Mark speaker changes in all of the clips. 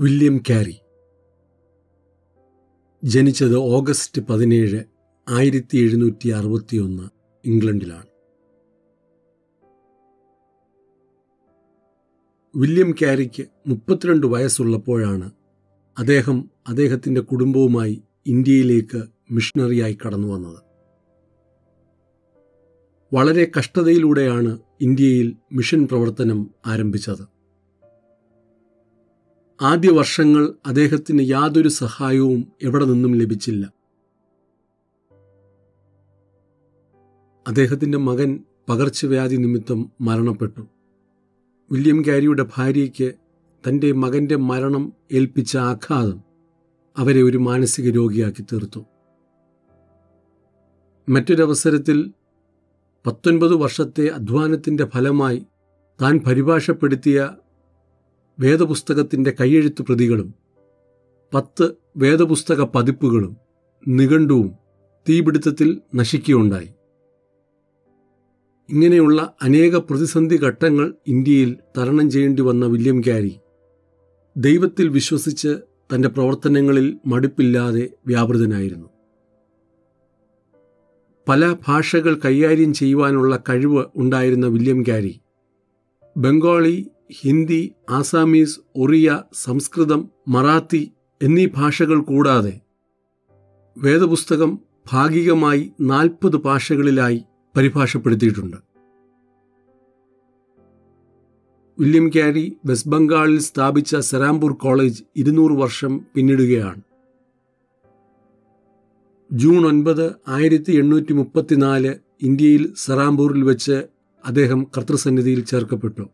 Speaker 1: William കാരി. ജനിച്ചത് August പതിനേഴ് ആയിരത്തി എഴുന്നൂറ്റി അറുപത്തിയൊന്ന് ഇംഗ്ലണ്ടിലാണ്. വില്യം കാരിക്ക് മുപ്പത്തിരണ്ട് വയസ്സുള്ളപ്പോഴാണ് അദ്ദേഹം അദ്ദേഹത്തിന്റെ കുടുംബവുമായി ഇന്ത്യയിലേക്ക് മിഷണറിയായി കടന്നു വന്നത്. വളരെ കഷ്ടതയിലൂടെയാണ് ഇന്ത്യയിൽ മിഷൻ പ്രവർത്തനം ആരംഭിച്ചത്. ആദ്യ വർഷങ്ങൾ അദ്ദേഹത്തിന് യാതൊരു സഹായവും എവിടെ നിന്നും ലഭിച്ചില്ല. അദ്ദേഹത്തിന്റെ മകൻ പകർച്ചവ്യാധി നിമിത്തം മരണപ്പെട്ടു. വില്യം ഗാരിയുടെ ഭാര്യയ്ക്ക് തന്റെ മകന്റെ മരണം ഏൽപ്പിച്ച ആഘാതം അവരെ ഒരു മാനസിക രോഗിയാക്കി തീർത്തു. മറ്റൊരവസരത്തിൽ പത്തൊൻപത് വർഷത്തെ അധ്വാനത്തിന്റെ ഫലമായി താൻ പരിഭാഷപ്പെടുത്തിയ വേദപുസ്തകത്തിന്റെ കൈയെഴുത്ത് പ്രതികളും പത്ത് വേദപുസ്തക പതിപ്പുകളും നിഘണ്ടുവും തീപിടുത്തത്തിൽ നശിക്കുകയുണ്ടായി. ഇങ്ങനെയുള്ള അനേക പ്രതിസന്ധി ഘട്ടങ്ങൾ ഇന്ത്യയിൽ തരണം ചെയ്യേണ്ടി വന്ന വില്യം ക്യാരി ദൈവത്തിൽ വിശ്വസിച്ച് തന്റെ പ്രവർത്തനങ്ങളിൽ മടുപ്പില്ലാതെ വ്യാപൃതനായിരുന്നു. പല ഭാഷകൾ കൈകാര്യം ചെയ്യുവാനുള്ള കഴിവ് ഉണ്ടായിരുന്ന വില്യം ക്യാരി ബംഗാളി ഹിന്ദി ആസാമീസ് ഒറിയ സംസ്കൃതം മറാത്തി എന്നീ ഭാഷകൾ കൂടാതെ വേദപുസ്തകം ഭാഗികമായി നാൽപ്പത് ഭാഷകളിലായി പരിഭാഷപ്പെടുത്തിയിട്ടുണ്ട്. വില്യം ക്യാരി വെസ്റ്റ് ബംഗാളിൽ സ്ഥാപിച്ച സെറാംപൂർ കോളേജ് ഇരുന്നൂറ് വർഷം പിന്നിടുകയാണ്. ജൂൺ ഒൻപത് ആയിരത്തി എണ്ണൂറ്റി മുപ്പത്തിനാല് ഇന്ത്യയിൽ സെറാംപൂരിൽ വെച്ച് അദ്ദേഹം കർത്തൃസന്നിധിയിൽ ചേർക്കപ്പെട്ടു.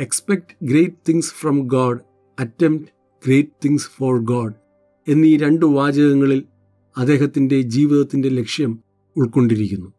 Speaker 1: Expect great things from God attempt great things for God എന്നീ രണ്ട് വാചകങ്ങളിൽ അദ്ദേഹത്തിന്റെ ജീവിതത്തിന്റെ ലക്ഷ്യം ഉൾക്കൊണ്ടിരിക്കുന്നു.